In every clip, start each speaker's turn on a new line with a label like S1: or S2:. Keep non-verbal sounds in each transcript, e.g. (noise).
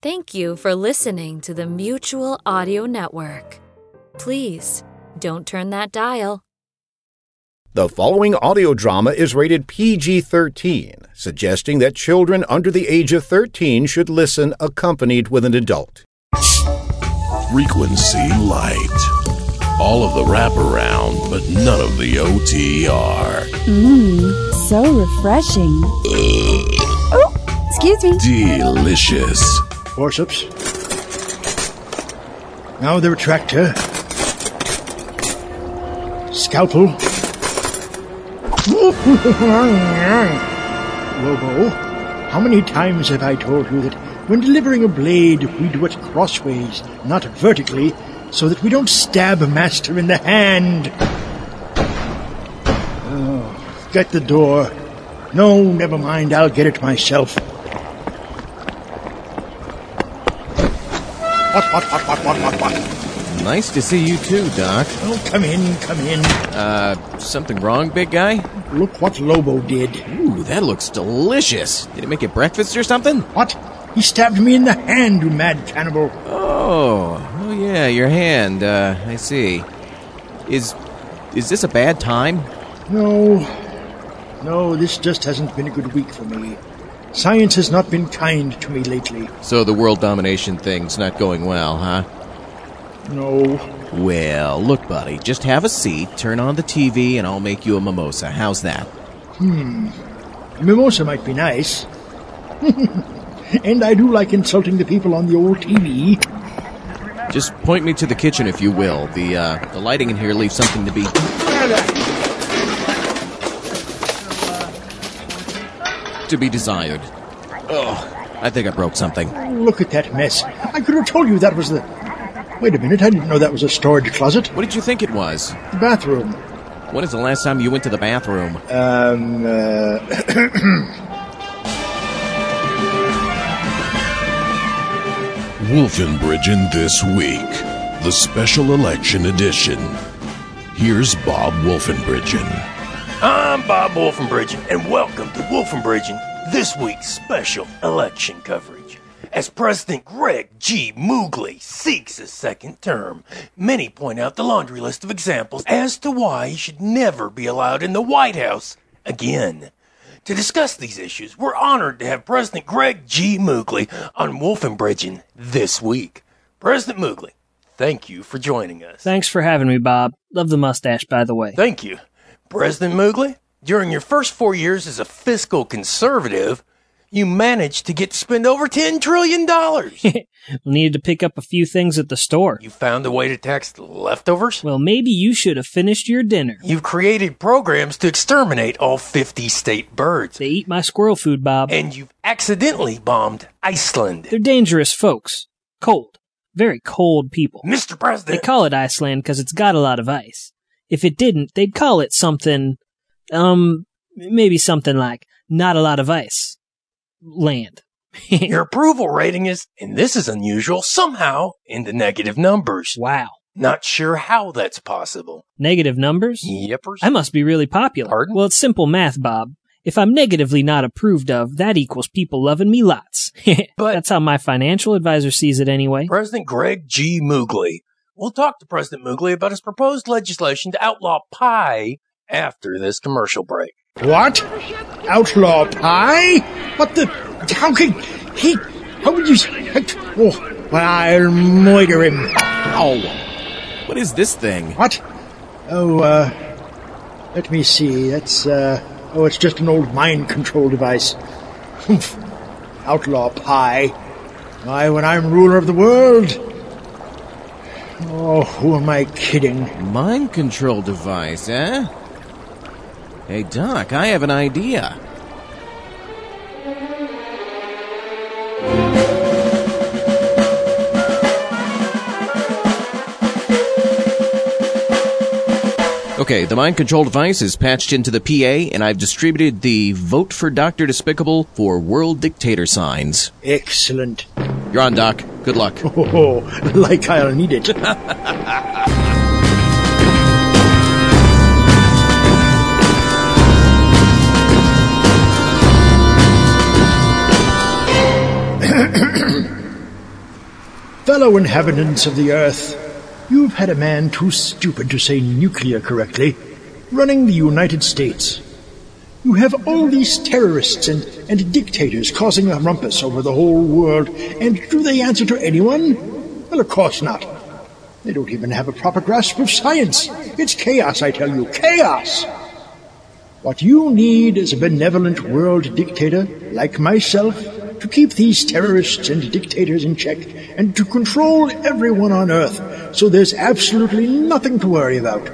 S1: Thank you for listening to the Mutual Audio Network. Please don't turn that dial.
S2: The following audio drama is rated PG 13, suggesting that children under the age of 13 should listen accompanied with an adult.
S3: Frequency light. All of the wraparound, but none of the OTR.
S4: Mmm, so refreshing. Oh, excuse me.
S3: Delicious.
S5: Forceps. Now the retractor. Scalpel. (laughs) Lobo, how many times have I told you that when delivering a blade, we do it crossways, not vertically, so that we don't stab a master in the hand? Oh, get the door. No, never mind, I'll get it myself. What, what, what, what, what, what, what?
S6: Nice to see you too, Doc.
S5: Oh, come in, come in.
S6: Uh, something wrong, big guy?
S5: Look what Lobo did.
S6: Ooh, that looks delicious. Did he make you breakfast or something?
S5: What? He stabbed me in the hand, you mad cannibal.
S6: Oh, oh yeah, your hand. Uh, I see. Is is this a bad time?
S5: No, no, this just hasn't been a good week for me. Science has not been kind to me lately.
S6: So the world domination thing's not going well, huh?
S5: No.
S6: Well, look, buddy, just have a seat, turn on the TV, and I'll make you a mimosa. How's that? Hmm.
S5: Mimosa might be nice. (laughs) and I do like insulting the people on the old TV.
S6: Just point me to the kitchen if you will. The uh, the lighting in here leaves something to be to be desired. Oh, I think I broke something.
S5: Look at that mess. I could have told you that was the. Wait a minute, I didn't know that was a storage closet.
S6: What did you think it was?
S5: The bathroom.
S6: When is the last time you went to the bathroom?
S5: Um, uh, (clears throat)
S3: Wolfenbridgen this week. The special election edition. Here's Bob Wolfenbridgen.
S7: I'm Bob Wolfenbridgen, and welcome to Wolfenbridgen, this week's special election coverage. As President Greg G. Moogly seeks a second term, many point out the laundry list of examples as to why he should never be allowed in the White House again. To discuss these issues, we're honored to have President Greg G. Moogly on Wolfenbridgen this week. President Moogly, thank you for joining us.
S8: Thanks for having me, Bob. Love the mustache, by the way.
S7: Thank you. President Moogly, during your first four years as a fiscal conservative, you managed to get to spend over $10 trillion. (laughs)
S8: Needed to pick up a few things at the store.
S7: you found a way to tax the leftovers.
S8: Well, maybe you should have finished your dinner.
S7: You've created programs to exterminate all 50 state birds.
S8: They eat my squirrel food, Bob.
S7: And you've accidentally bombed Iceland.
S8: They're dangerous folks. Cold. Very cold people.
S7: Mr. President!
S8: They call it Iceland because it's got a lot of ice. If it didn't, they'd call it something, um, maybe something like not a lot of ice. Land. (laughs)
S7: your approval rating is, and this is unusual, somehow in the negative numbers.
S8: wow.
S7: Not sure how that's possible.
S8: Negative numbers?
S7: Yippers.
S8: I must be really popular.
S7: Pardon?
S8: Well, it's simple math, Bob. If I'm negatively not approved of, that equals people loving me lots. (laughs)
S7: But-
S8: That's how my financial advisor sees it anyway.
S7: President Greg G. Moogly. We'll talk to President Moogly about his proposed legislation to outlaw pie after this commercial break.
S5: what? Outlaw pie? What the? How can he? How would you? Oh, well, I'll murder him. Ow.
S6: What is this thing?
S5: What? Oh, uh, let me see. That's, uh, oh, it's just an old mind control device. Humph. (laughs) Outlaw pie. Why, when I'm ruler of the world. Oh, who am I kidding?
S6: Mind control device, eh? Hey, Doc, I have an idea. Okay, the mind control device is patched into the PA, and I've distributed the Vote for Dr. Despicable for World Dictator signs.
S5: Excellent.
S6: You're on, Doc. Good luck. (laughs)
S5: Oh, like I'll need it. (coughs) fellow inhabitants of the earth, you've had a man too stupid to say nuclear correctly running the United States. You have all these terrorists and, and dictators causing a rumpus over the whole world, and do they answer to anyone? Well, of course not. They don't even have a proper grasp of science. It's chaos, I tell you, chaos! What you need is a benevolent world dictator, like myself, to keep these terrorists and dictators in check, and to control everyone on Earth, so there's absolutely nothing to worry about.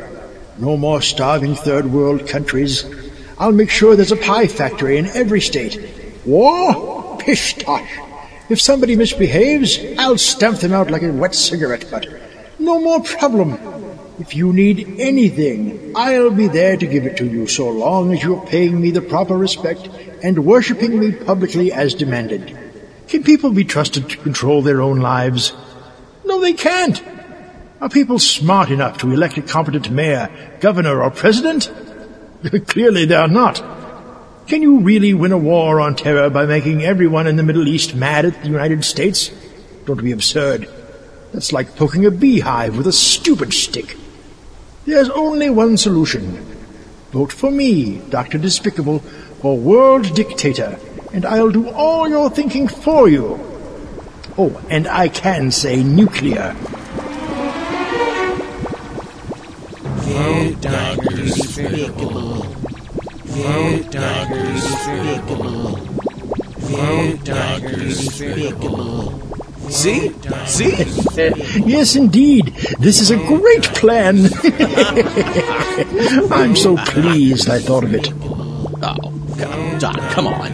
S5: No more starving third world countries, I'll make sure there's a pie factory in every state. War? Pish tosh. If somebody misbehaves, I'll stamp them out like a wet cigarette butt. No more problem. If you need anything, I'll be there to give it to you so long as you're paying me the proper respect and worshipping me publicly as demanded. Can people be trusted to control their own lives? No, they can't. Are people smart enough to elect a competent mayor, governor, or president? (laughs) Clearly they are not. Can you really win a war on terror by making everyone in the Middle East mad at the United States? Don't be absurd. That's like poking a beehive with a stupid stick. There's only one solution. Vote for me, Dr. Despicable, for world dictator, and I'll do all your thinking for you. Oh, and I can say nuclear.
S9: Vote Dr. Despicable. Vote Dr. Despicable. Vote Dr. Despicable.
S6: See? See?
S5: yes, indeed. This is a great plan. (laughs) I'm so pleased I thought of it.
S6: Oh, God, John, come on.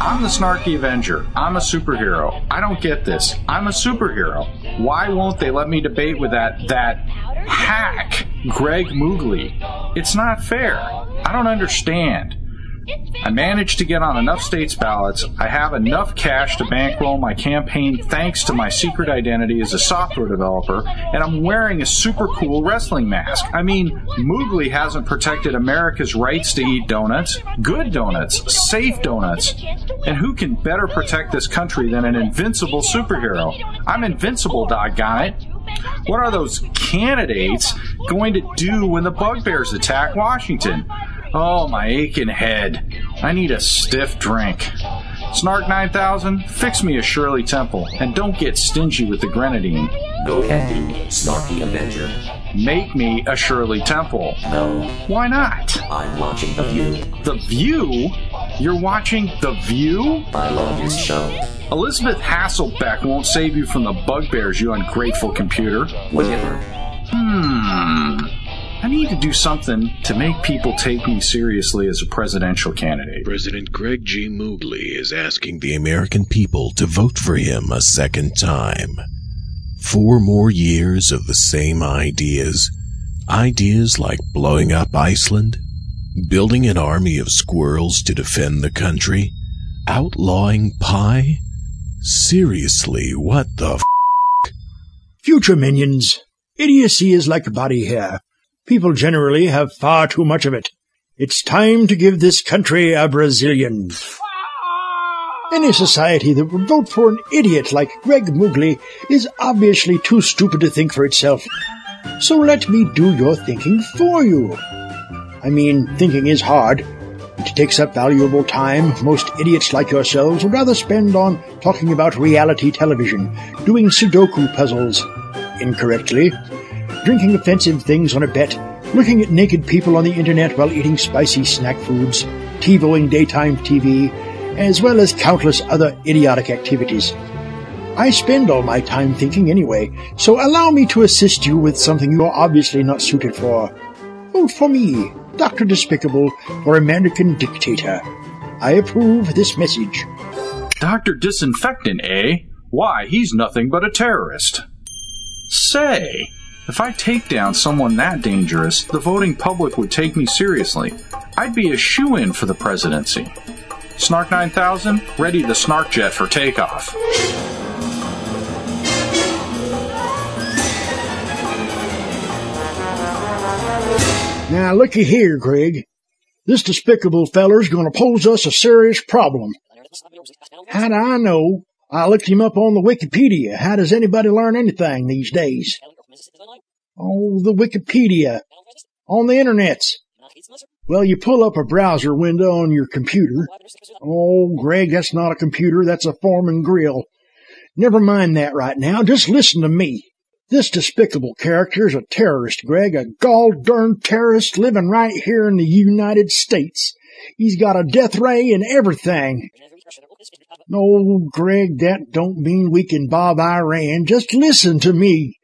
S10: I'm the snarky Avenger. I'm a superhero. I don't get this. I'm a superhero. Why won't they let me debate with that that hack, Greg Moogly? It's not fair. I don't understand. I managed to get on enough states' ballots. I have enough cash to bankroll my campaign thanks to my secret identity as a software developer, and I'm wearing a super cool wrestling mask. I mean, Moogly hasn't protected America's rights to eat donuts, good donuts, safe donuts. And who can better protect this country than an invincible superhero? I'm invincible, doggone it. What are those candidates going to do when the bugbears attack Washington? Oh, my aching head. I need a stiff drink. Snark 9000, fix me a Shirley Temple, and don't get stingy with the grenadine.
S11: Go ahead, dude, Snarky Avenger.
S10: Make me a Shirley Temple.
S11: No.
S10: Why not?
S11: I'm watching The View.
S10: The View? You're watching The View?
S11: I love this show.
S10: Elisabeth Hasselbeck won't save you from the bugbears, you ungrateful computer.
S11: Whatever.
S10: Hmm. I need to do something to make people take me seriously as a presidential candidate.
S3: President Greg G. Moogly is asking the American people to vote for him a second time. Four more years of the same ideas. Ideas like blowing up Iceland, building an army of squirrels to defend the country, outlawing pie. Seriously, what the f?
S5: Future minions, idiocy is like body hair. People generally have far too much of it. It's time to give this country a Brazilian. Any society that would vote for an idiot like Greg Moogly is obviously too stupid to think for itself. So let me do your thinking for you. I mean, thinking is hard. It takes up valuable time most idiots like yourselves would rather spend on talking about reality television, doing Sudoku puzzles incorrectly, drinking offensive things on a bet, looking at naked people on the internet while eating spicy snack foods, TiVoing daytime TV, as well as countless other idiotic activities. I spend all my time thinking anyway, so allow me to assist you with something you're obviously not suited for. Vote for me, Dr. Despicable, for American Dictator. I approve this message.
S10: Dr. Disinfectant, eh? Why, he's nothing but a terrorist. Say, if I take down someone that dangerous, the voting public would take me seriously. I'd be a shoe in for the presidency. Snark 9000, ready the Snark Jet for takeoff.
S5: Now, looky here, Greg. This despicable feller's gonna pose us a serious problem. How do I know? I looked him up on the Wikipedia. How does anybody learn anything these days? Oh, the Wikipedia. On the internets. Well, you pull up a browser window on your computer. Oh, Greg, that's not a computer, that's a Foreman grill. Never mind that right now, just listen to me. This despicable character is a terrorist, Greg, a gall darn terrorist living right here in the United States. He's got a death ray and everything. No, Greg, that don't mean we can bob Iran. Just listen to me.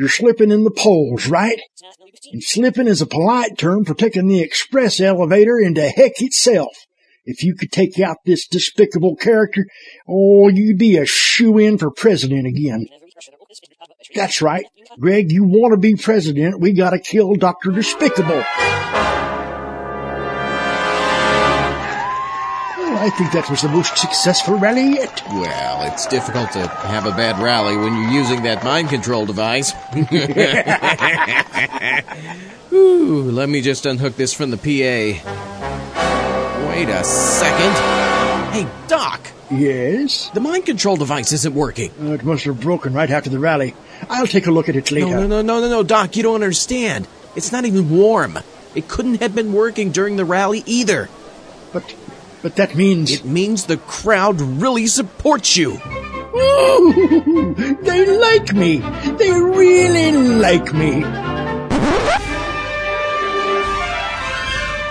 S5: You're slipping in the polls, right? Mm-hmm. And slipping is a polite term for taking the express elevator into heck itself. If you could take out this despicable character, oh, you'd be a shoe-in for president again. That's right. Greg, you want to be president, we gotta kill Dr. Despicable. I think that was the most successful rally yet.
S6: Well, it's difficult to have a bad rally when you're using that mind control device. (laughs) Ooh, let me just unhook this from the PA. Wait a second. Hey, Doc,
S5: Yes?
S6: the mind control device isn't working.
S5: Uh, it must have broken right after the rally. I'll take a look at it later.
S6: No, no, no, no, no, no, Doc, you don't understand. It's not even warm. It couldn't have been working during the rally either.
S5: But, but that means...
S6: It means the crowd really supports you.
S5: Ooh, they like me. They really like me.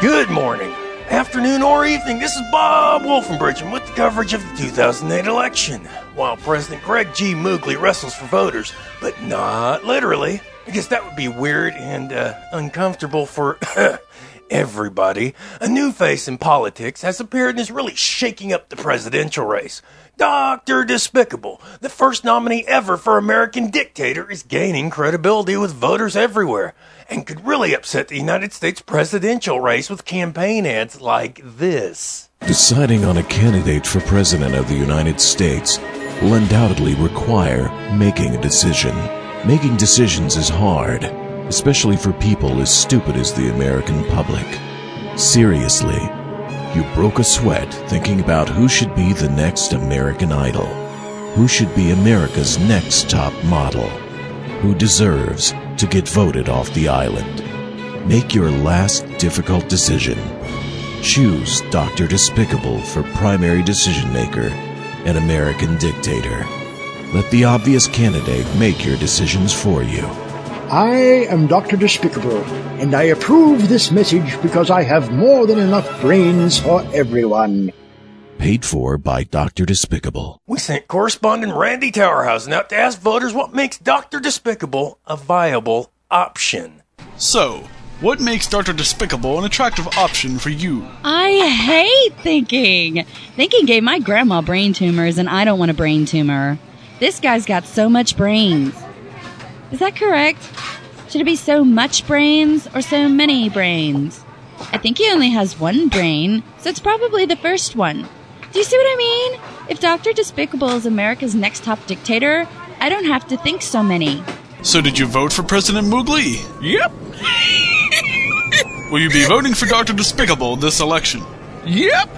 S7: Good morning, afternoon, or evening. This is Bob Wolfenbridge with the coverage of the 2008 election. While President Greg G. Moogly wrestles for voters, but not literally, because that would be weird and uh, uncomfortable for (clears throat) everybody. A new face in politics has appeared and is really shaking up the presidential race. Dr. Despicable, the first nominee ever for American dictator, is gaining credibility with voters everywhere and could really upset the United States presidential race with campaign ads like this.
S3: Deciding on a candidate for President of the United States will undoubtedly require making a decision. Making decisions is hard, especially for people as stupid as the American public. Seriously, you broke a sweat thinking about who should be the next American Idol, who should be America's next top model, who deserves to get voted off the island. Make your last difficult decision. Choose Dr. Despicable for primary decision maker and American dictator. Let the obvious candidate make your decisions for you.
S5: I am Dr. Despicable, and I approve this message because I have more than enough brains for everyone.
S3: Paid for by Dr. Despicable.
S7: We sent correspondent Randy Towerhausen out to ask voters what makes Dr. Despicable a viable option.
S12: So, what makes Dr. Despicable an attractive option for you?
S13: I hate thinking. Thinking gave my grandma brain tumors, and I don't want a brain tumor. This guy's got so much brains. Is that correct? Should it be so much brains or so many brains? I think he only has one brain, so it's probably the first one. Do you see what I mean? If Dr. Despicable is America's next top dictator, I don't have to think so many.
S12: So, did you vote for President Moogly?
S14: Yep.
S12: Will you be voting for Dr. Despicable this election?
S14: Yep.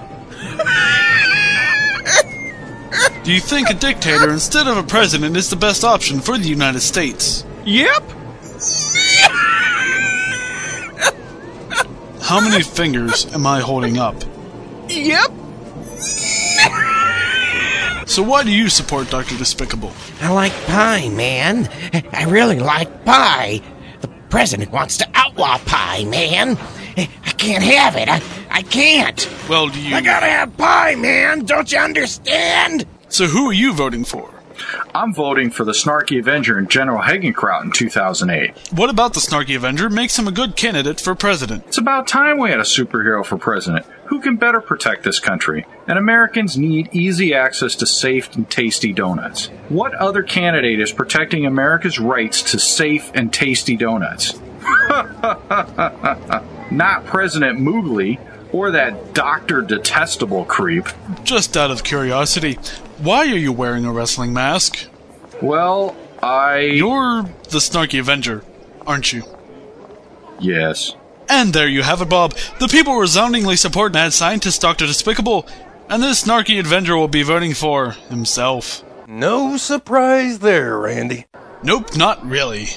S12: Do you think a dictator instead of a president is the best option for the United States?
S14: Yep. (laughs)
S12: How many fingers am I holding up?
S14: Yep.
S12: So why do you support Dr. Despicable?
S9: I like pie, man. I really like pie. The president wants to outlaw pie, man. I can't have it. I, I can't.
S12: Well, do you.
S9: I gotta have pie, man. Don't you understand?
S12: So who are you voting for?
S10: I'm voting for the Snarky Avenger and General Hagenkraut in 2008.
S12: What about the Snarky Avenger makes him a good candidate for president?
S10: It's about time we had a superhero for president. Who can better protect this country? And Americans need easy access to safe and tasty donuts. What other candidate is protecting America's rights to safe and tasty donuts? (laughs) Not President Moogly or that Dr. Detestable creep.
S12: Just out of curiosity, why are you wearing a wrestling mask?
S10: Well, I.
S12: You're the Snarky Avenger, aren't you?
S10: Yes.
S12: And there you have it, Bob. The people resoundingly support mad scientist Dr. Despicable, and this snarky Avenger will be voting for himself.
S7: No surprise there, Randy.
S12: Nope, not really.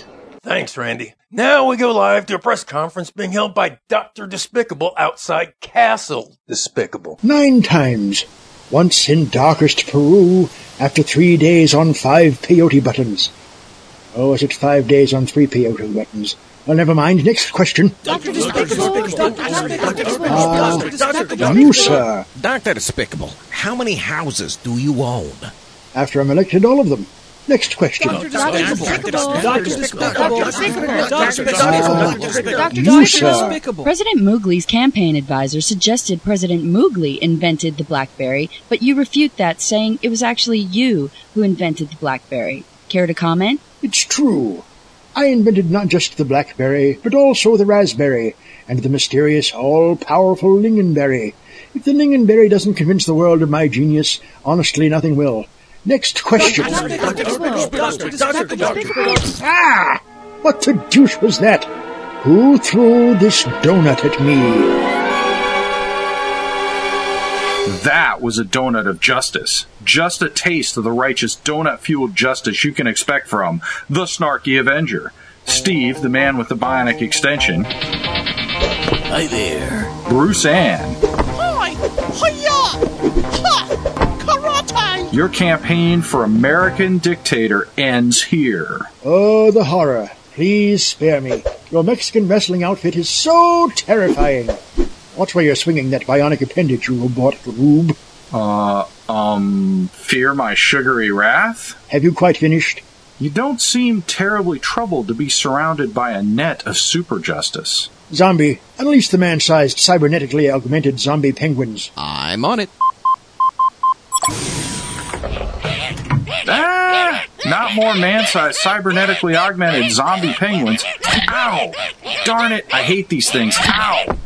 S7: Thanks, Randy. Now we go live to a press conference being held by Dr. Despicable outside Castle Despicable.
S5: Nine times. Once in darkest Peru, after three days on five peyote buttons. Oh, is it five days on three peyote buttons? Well, never mind. Next question.
S9: Dr. Despicable!
S5: Uh, you, sir.
S9: Dr. Despicable, how many houses do you own?
S5: After I'm elected, all of them. Next question. you, sir.
S13: President Moogly's campaign advisor suggested President Moogly invented the BlackBerry, but you refute that, saying it was actually you who invented the BlackBerry. Care to comment?
S5: It's true. I invented not just the blackberry, but also the raspberry, and the mysterious, all-powerful lingonberry. If the lingonberry doesn't convince the world of my genius, honestly, nothing will. Next question. Ah! What the deuce was that? Who threw this donut at me?
S10: That was a donut of justice. Just a taste of the righteous donut fueled justice you can expect from the Snarky Avenger. Steve, the man with the bionic extension.
S9: Hi there.
S10: Bruce Ann. Your campaign for American dictator ends here.
S5: Oh, the horror. Please spare me. Your Mexican wrestling outfit is so terrifying. Watch where you're swinging that bionic appendage, you robotic rube.
S10: Uh, um, fear my sugary wrath?
S5: Have you quite finished?
S10: You don't seem terribly troubled to be surrounded by a net of super justice.
S5: Zombie, unleash the man-sized, cybernetically augmented zombie penguins.
S6: I'm on it.
S10: Ah! Not more man-sized, cybernetically augmented zombie penguins. Ow! Darn it, I hate these things. Ow!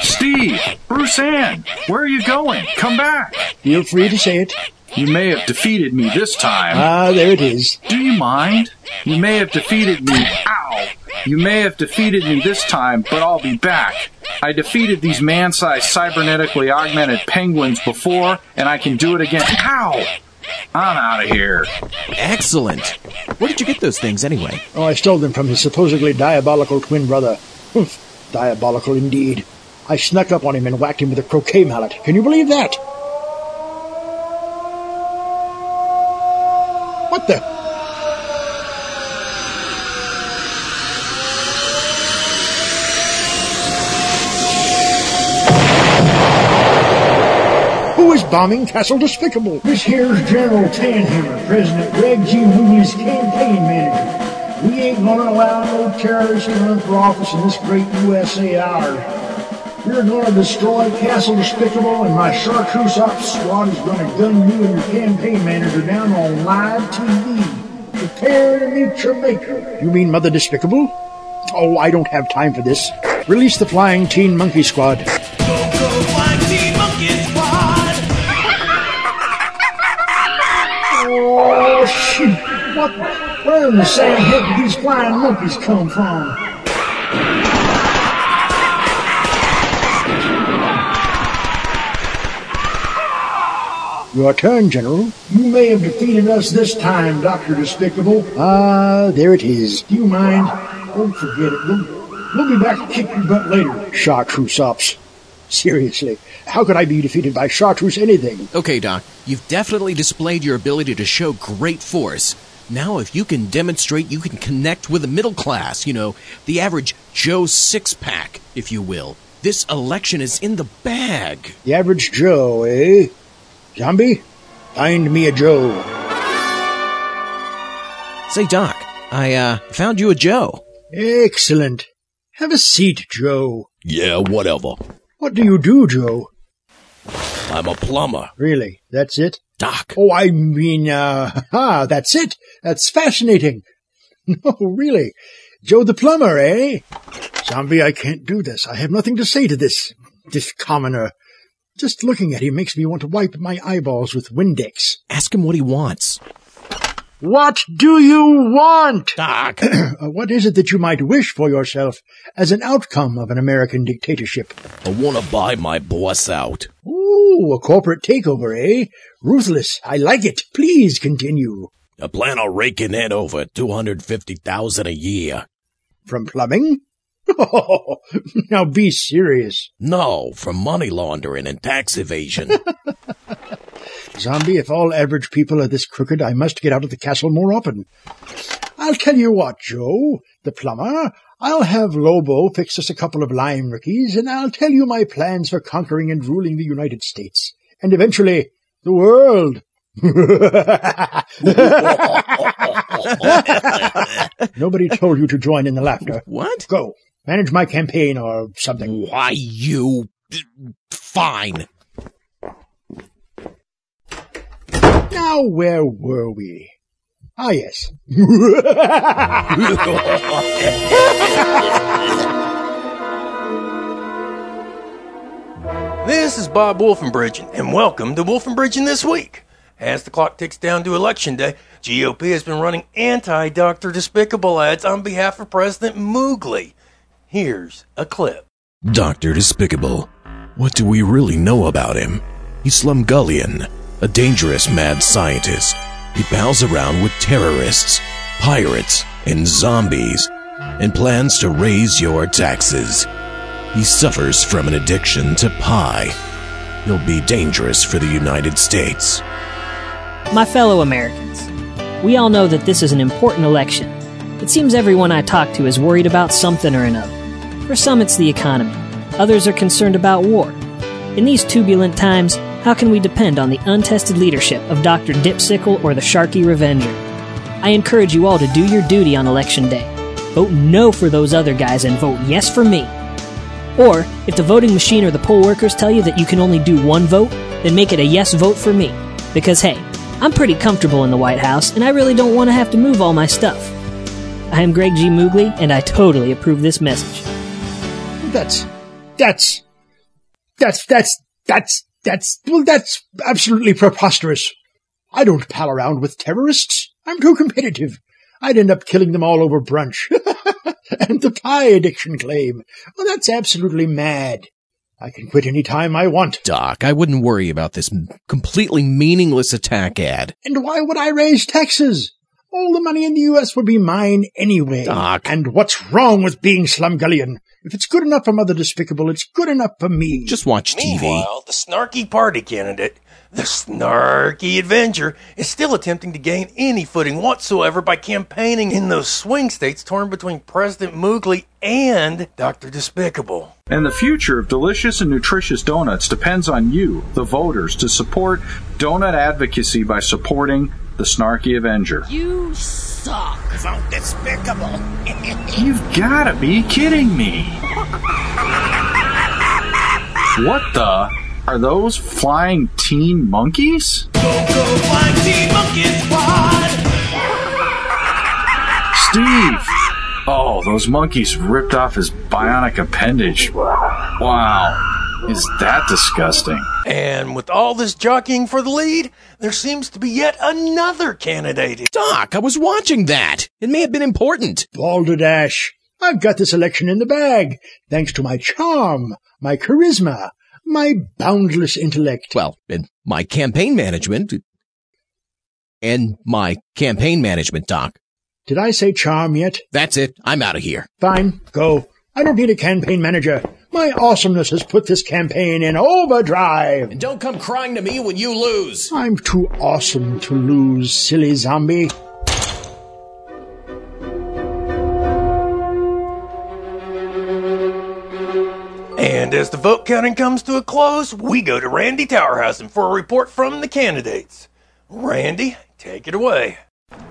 S10: Steve! Bruce Ann! Where are you going? Come back!
S5: Feel free to say it.
S10: You may have defeated me this time.
S5: Ah, there it is.
S10: Do you mind? You may have defeated me. Ow! You may have defeated me this time, but I'll be back. I defeated these man-sized cybernetically augmented penguins before, and I can do it again. Ow! I'm out of here.
S6: Excellent. Where did you get those things anyway?
S5: Oh, I stole them from his supposedly diabolical twin brother. Humph, diabolical indeed. I snuck up on him and whacked him with a croquet mallet. Can you believe that? What the? Bombing Castle Despicable? This here's General Tanhammer, President Greg G. Mooney's campaign manager. We ain't gonna allow no terrorists to run for office in this great USA ours. We're gonna destroy Castle Despicable, and my chartreuse ops squad is gonna gun you and your campaign manager down on live TV. Prepare to meet your maker. You mean Mother Despicable? Oh, I don't have time for this. Release the Flying Teen Monkey Squad. What? Where in the sand heck did these flying monkeys come from? Your turn, General. You may have defeated us this time, Dr. Despicable. Ah, there it is. Do you mind? Don't forget it. We'll, we'll be back to kick your butt later. Chartreuse ops. Seriously, how could I be defeated by chartreuse anything?
S6: Okay, Doc, you've definitely displayed your ability to show great force. Now, if you can demonstrate you can connect with the middle class, you know, the average Joe six pack, if you will, this election is in the bag.
S5: The average Joe, eh? Zombie, find me a Joe.
S6: Say, Doc, I, uh, found you a Joe.
S5: Excellent. Have a seat, Joe.
S3: Yeah, whatever.
S5: What do you do, Joe?
S3: I'm a plumber.
S5: Really? That's it?
S6: Doc.
S5: Oh, I mean, uh, (laughs) ah, that's it. That's fascinating. (laughs) No, really. Joe the plumber, eh? Zombie, I can't do this. I have nothing to say to this, this commoner. Just looking at him makes me want to wipe my eyeballs with Windex.
S6: Ask him what he wants.
S5: What do you want?
S9: Doc. (clears throat)
S5: Uh, what is it that you might wish for yourself as an outcome of an American dictatorship?
S6: I want to buy my boss out.
S5: Ooh, a corporate takeover, eh? Ruthless. I like it. Please continue.
S6: I plan on raking in over 250000 a year.
S5: From plumbing? (laughs) now be serious.
S6: No, from money laundering and tax evasion. (laughs)
S5: Zombie, if all average people are this crooked, I must get out of the castle more often. I'll tell you what, Joe, the plumber, I'll have Lobo fix us a couple of lime rickeys, and I'll tell you my plans for conquering and ruling the United States, and eventually the world. (laughs) Nobody told you to join in the laughter.
S6: What?
S5: Go. Manage my campaign or something.
S6: Why, you. Fine.
S5: Now, where were we? Ah, yes. (laughs)
S7: This is Bob Wolfenbridgen, and welcome to Wolfenbridgen This Week. As the clock ticks down to Election Day, GOP has been running anti Dr. Despicable ads on behalf of President Moogly. Here's a clip.
S3: Dr. Despicable. What do we really know about him? He's Slumgullion, a dangerous mad scientist. He pals around with terrorists, pirates, and zombies, and plans to raise your taxes. He suffers from an addiction to pie. He'll be dangerous for the United States.
S8: My fellow Americans, we all know that this is an important election. It seems everyone I talk to is worried about something or another. For some, it's the economy. Others are concerned about war. In these turbulent times, how can we depend on the untested leadership of Dr. Dipsicle or the Sharky Revenger? I encourage you all to do your duty on election day. Vote no for those other guys and vote yes for me. Or, if the voting machine or the poll workers tell you that you can only do one vote, then make it a yes vote for me. Because hey, I'm pretty comfortable in the White House, and I really don't want to have to move all my stuff. I am Greg G. Moogly, and I totally approve this message.
S5: That's, that's, that's, that's, that's, that's, well, that's absolutely preposterous. I don't pal around with terrorists. I'm too competitive. I'd end up killing them all over brunch. (laughs) and the pie addiction claim. Well, that's absolutely mad. I can quit any time I want.
S6: Doc, I wouldn't worry about this completely meaningless attack ad.
S5: And why would I raise taxes? All the money in the U.S. would be mine anyway.
S6: Doc.
S5: And what's wrong with being Slumgullion? If it's good enough for Mother Despicable, it's good enough for me.
S6: Just watch TV.
S7: Meanwhile, the snarky party candidate, the snarky Avenger, is still attempting to gain any footing whatsoever by campaigning in those swing states torn between President Moogly and Dr. Despicable.
S10: And the future of delicious and nutritious donuts depends on you, the voters, to support donut advocacy by supporting the Snarky Avenger.
S14: You suck.
S9: Vote despicable. (laughs)
S10: You've gotta be kidding me. What the? Are those flying teen monkeys? Steve! Oh, those monkeys ripped off his bionic appendage. Wow. Is that disgusting?
S7: And with all this jockeying for the lead, there seems to be yet another candidate.
S6: Doc, I was watching that. It may have been important.
S5: Balderdash. I've got this election in the bag, thanks to my charm, my charisma, my boundless intellect.
S6: Well, and my campaign management. And my campaign management, Doc.
S5: Did I say charm yet?
S6: That's it. I'm out of here.
S5: Fine, go. I don't need a campaign manager. My awesomeness has put this campaign in overdrive.
S6: And don't come crying to me when you lose.
S5: I'm too awesome to lose, silly zombie.
S7: And as the vote counting comes to a close, we go to Randy Towerhausen for a report from the candidates. Randy, take it away.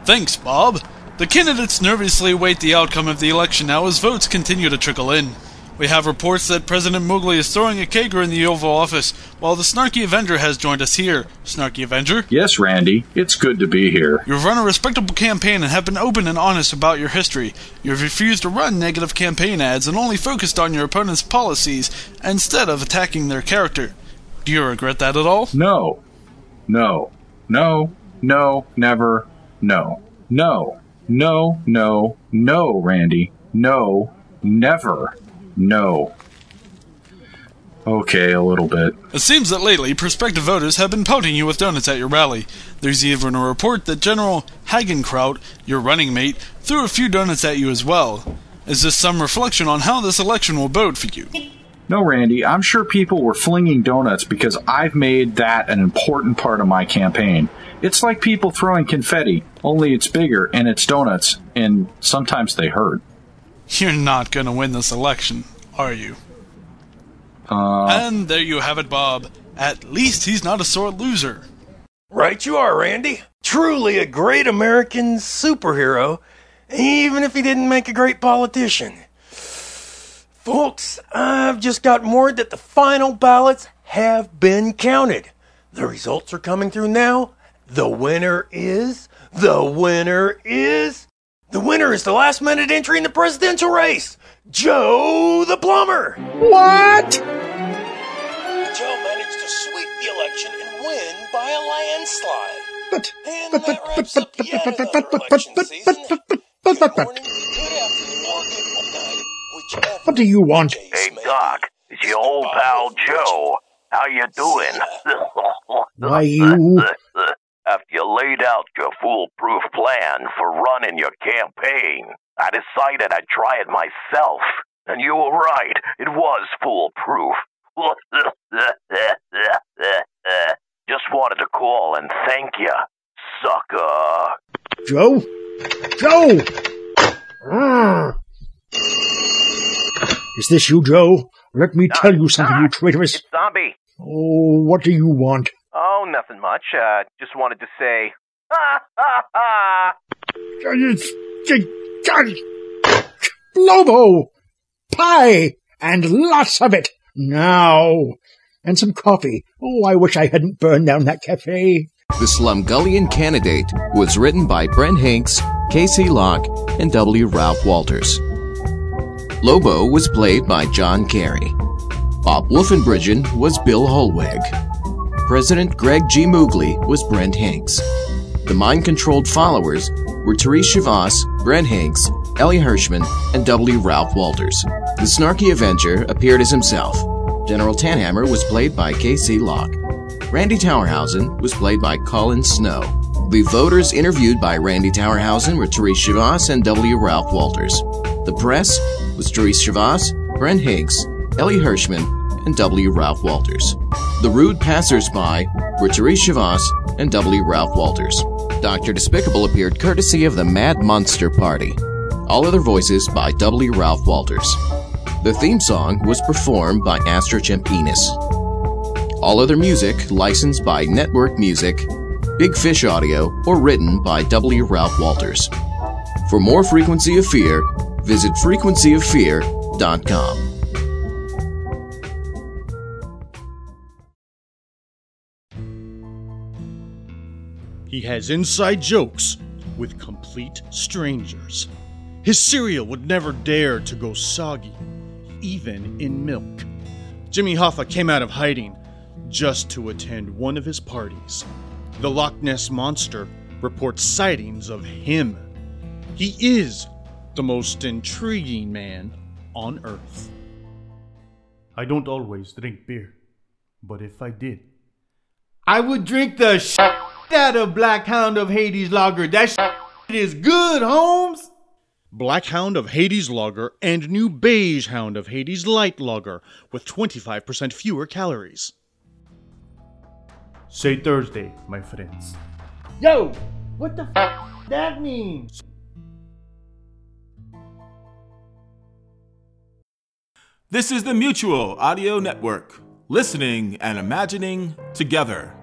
S12: Thanks, Bob. The candidates nervously await the outcome of the election now as votes continue to trickle in. We have reports that President Moogly is throwing a kegger in the Oval Office, while the Snarky Avenger has joined us here. Snarky Avenger?
S10: Yes, Randy. It's good to be here.
S12: You've run a respectable campaign and have been open and honest about your history. You've refused to run negative campaign ads and only focused on your opponent's policies instead of attacking their character. Do you regret that at all?
S10: No. No. No. No. Never. No. No. No, no, no, Randy. No. Never. No. Okay, a little bit.
S12: It seems that lately prospective voters have been pelting you with donuts at your rally. There's even a report that General Hagenkraut, your running mate, threw a few donuts at you as well. Is this some reflection on how this election will vote for you?
S10: No, Randy, I'm sure people were flinging donuts because I've made that an important part of my campaign. It's like people throwing confetti, only it's bigger and it's donuts, and sometimes they hurt.
S12: You're not gonna win this election, are you?
S10: Uh,
S12: and there you have it, Bob. At least he's not a sore loser.
S7: Right you are, Randy. Truly a great American superhero, even if he didn't make a great politician. Folks, I've just got word that the final ballots have been counted. The results are coming through now. The winner is. The winner is. The winner is the last minute entry in the presidential race Joe the Plumber.
S5: What?
S7: Joe managed to sweep the election and win by a landslide.
S5: But,
S7: and
S5: but,
S7: that
S5: but,
S7: wraps
S5: but,
S7: up
S5: but,
S7: yet
S5: but, but,
S7: another
S5: but, but,
S7: election
S5: but,
S7: season.
S5: but, but, but, but, but,
S7: Morning, good afternoon, or good night, whichever
S5: What do you want?
S15: Hey, Doc, it's your old pal Joe. How you doing? (laughs)
S5: Why, you.
S15: After you laid out your foolproof plan for running your campaign, I decided I'd try it myself. And you were right, it was foolproof. (laughs) Just wanted to call and thank you, sucker.
S5: Joe? Joe! Is this you, Joe? Let me tell you something, you traitorous.
S15: It's Zombie.
S5: Oh, what do you want?
S15: Oh, nothing much. Uh, just wanted to say, ha ha ha!
S5: Lobo! Pie! And lots of it! Now! And some coffee. Oh, I wish I hadn't burned down that cafe.
S6: The Slumgullion Candidate was written by Brent Hanks, Casey Locke, and W. Ralph Walters. Lobo was played by John Kerry. Bob Wolfenbridgen was Bill Holweg. President Greg G. Moogly was Brent Hanks. The mind controlled followers were Therese Chavas, Brent Hanks, Ellie Hirschman, and W. Ralph Walters. The snarky Avenger appeared as himself. General Tanhammer was played by K.C. Locke. Randy Towerhausen was played by Colin Snow. The voters interviewed by Randy Towerhausen were Therese Chavas and W. Ralph Walters. The press was Therese Chavas, Brent Hanks, Ellie Hirschman, and W. Ralph Walters. The rude passersby were Therese Chavas and W. Ralph Walters. Dr. Despicable appeared courtesy of the Mad Monster Party. All other voices by W. Ralph Walters. The theme song was performed by Astro Champinas. All other music licensed by Network Music, Big Fish Audio, or written by W. Ralph Walters. For more Frequency of Fear, visit frequencyoffear.com.
S16: He has inside jokes with complete strangers. His cereal would never dare to go soggy, even in milk. Jimmy Hoffa came out of hiding just to attend one of his parties. The Loch Ness Monster reports sightings of him. He is the most intriguing man on Earth. I don't always drink beer, but if I did,
S17: I would drink the shit out of Black Hound of Hades lager. That shit is good, Holmes.
S16: Black Hound of Hades Lager and new Beige Hound of Hades Light Lager with 25% fewer calories.
S17: Say Thursday, my friends. Yo, what the f that means?
S18: This is the Mutual Audio Network, listening and imagining together.